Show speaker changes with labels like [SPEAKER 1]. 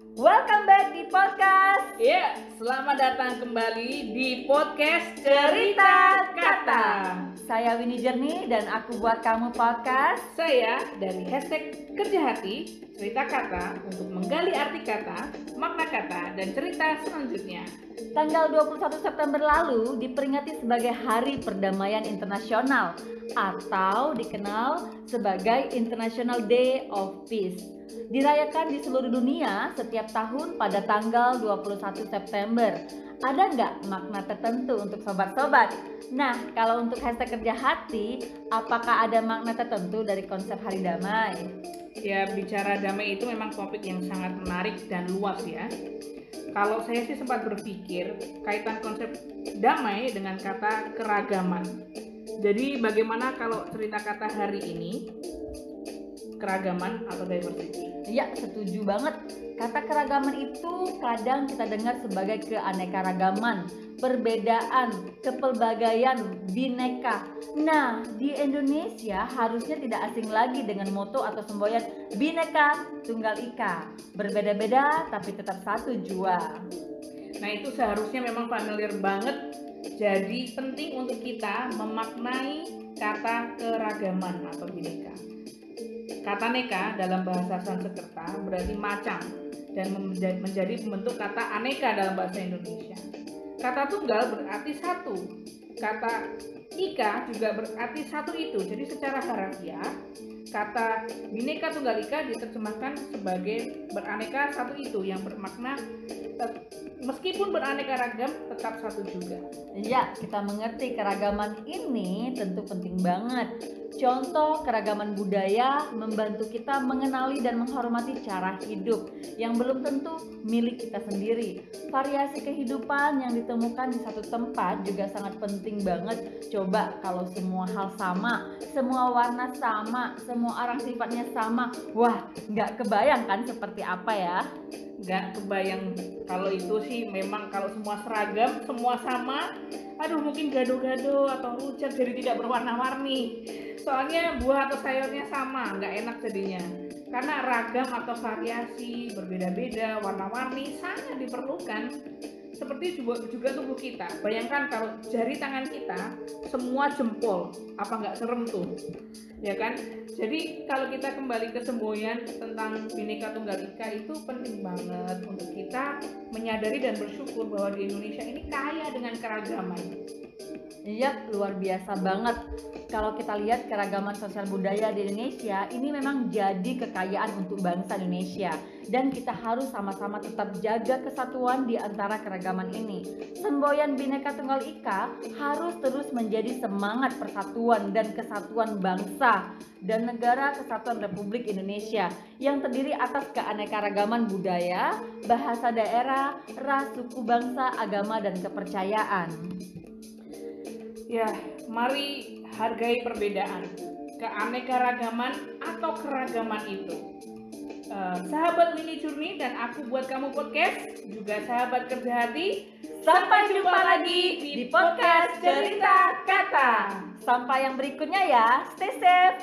[SPEAKER 1] Welcome back di podcast
[SPEAKER 2] Ya, selamat datang kembali di podcast
[SPEAKER 1] Cerita. Saya Winnie Jernih dan aku buat kamu podcast.
[SPEAKER 2] Saya dari hashtag Kerja Hati, cerita kata untuk menggali arti kata, makna kata, dan cerita selanjutnya.
[SPEAKER 1] Tanggal 21 September lalu diperingati sebagai Hari Perdamaian Internasional atau dikenal sebagai International Day of Peace. Dirayakan di seluruh dunia setiap tahun pada tanggal 21 September. Ada nggak makna tertentu untuk sobat-sobat? Nah, kalau untuk hashtag kerja hati, apakah ada makna tertentu dari konsep hari damai?
[SPEAKER 2] Ya, bicara damai itu memang topik yang sangat menarik dan luas ya. Kalau saya sih sempat berpikir kaitan konsep damai dengan kata keragaman. Jadi bagaimana kalau cerita kata hari ini keragaman atau diversity?
[SPEAKER 1] Ya, setuju banget. Kata keragaman itu kadang kita dengar sebagai keanekaragaman, perbedaan, kepelbagaian, bineka. Nah, di Indonesia harusnya tidak asing lagi dengan moto atau semboyan bineka tunggal ika. Berbeda-beda tapi tetap satu jua.
[SPEAKER 2] Nah itu seharusnya memang familiar banget. Jadi penting untuk kita memaknai kata keragaman atau bineka. Kata neka dalam bahasa Sanskerta berarti macam dan menja- menjadi pembentuk kata aneka dalam bahasa Indonesia. Kata tunggal berarti satu. Kata ika juga berarti satu itu. Jadi secara harafiah kata bineka tunggal ika diterjemahkan sebagai beraneka satu itu yang bermakna tet- meskipun beraneka ragam tetap satu juga.
[SPEAKER 1] Ya, kita mengerti keragaman ini tentu penting banget. Contoh keragaman budaya membantu kita mengenali dan menghormati cara hidup yang belum tentu milik kita sendiri. Variasi kehidupan yang ditemukan di satu tempat juga sangat penting banget. Coba kalau semua hal sama, semua warna sama, semua orang sifatnya sama, wah nggak kebayang kan seperti apa ya?
[SPEAKER 2] Nggak kebayang kalau itu sih memang kalau semua seragam, semua sama, aduh mungkin gado-gado atau rujak jadi tidak berwarna-warni. Soalnya buah atau sayurnya sama, nggak enak jadinya. Karena ragam atau variasi berbeda-beda, warna-warni sangat diperlukan. Seperti juga, juga tubuh kita. Bayangkan kalau jari tangan kita semua jempol, apa nggak serem tuh? Ya kan? Jadi kalau kita kembali ke semboyan tentang Bhinneka Tunggal Ika itu penting banget untuk kita menyadari dan bersyukur bahwa di Indonesia ini kaya dengan keragaman.
[SPEAKER 1] Iya, luar biasa banget. Kalau kita lihat keragaman sosial budaya di Indonesia, ini memang jadi kekayaan untuk bangsa Indonesia. Dan kita harus sama-sama tetap jaga kesatuan di antara keragaman ini. Semboyan Bhinneka Tunggal Ika harus terus menjadi semangat persatuan dan kesatuan bangsa dan negara kesatuan Republik Indonesia yang terdiri atas keanekaragaman budaya, bahasa daerah, ras, suku bangsa, agama, dan kepercayaan.
[SPEAKER 2] Ya, mari hargai perbedaan, keanekaragaman atau keragaman itu. Eh, sahabat Mini Jurni dan aku buat kamu podcast, juga sahabat kerja hati.
[SPEAKER 1] Sampai jumpa lagi di podcast Cerita
[SPEAKER 2] Kata.
[SPEAKER 1] Sampai yang berikutnya ya. Stay safe.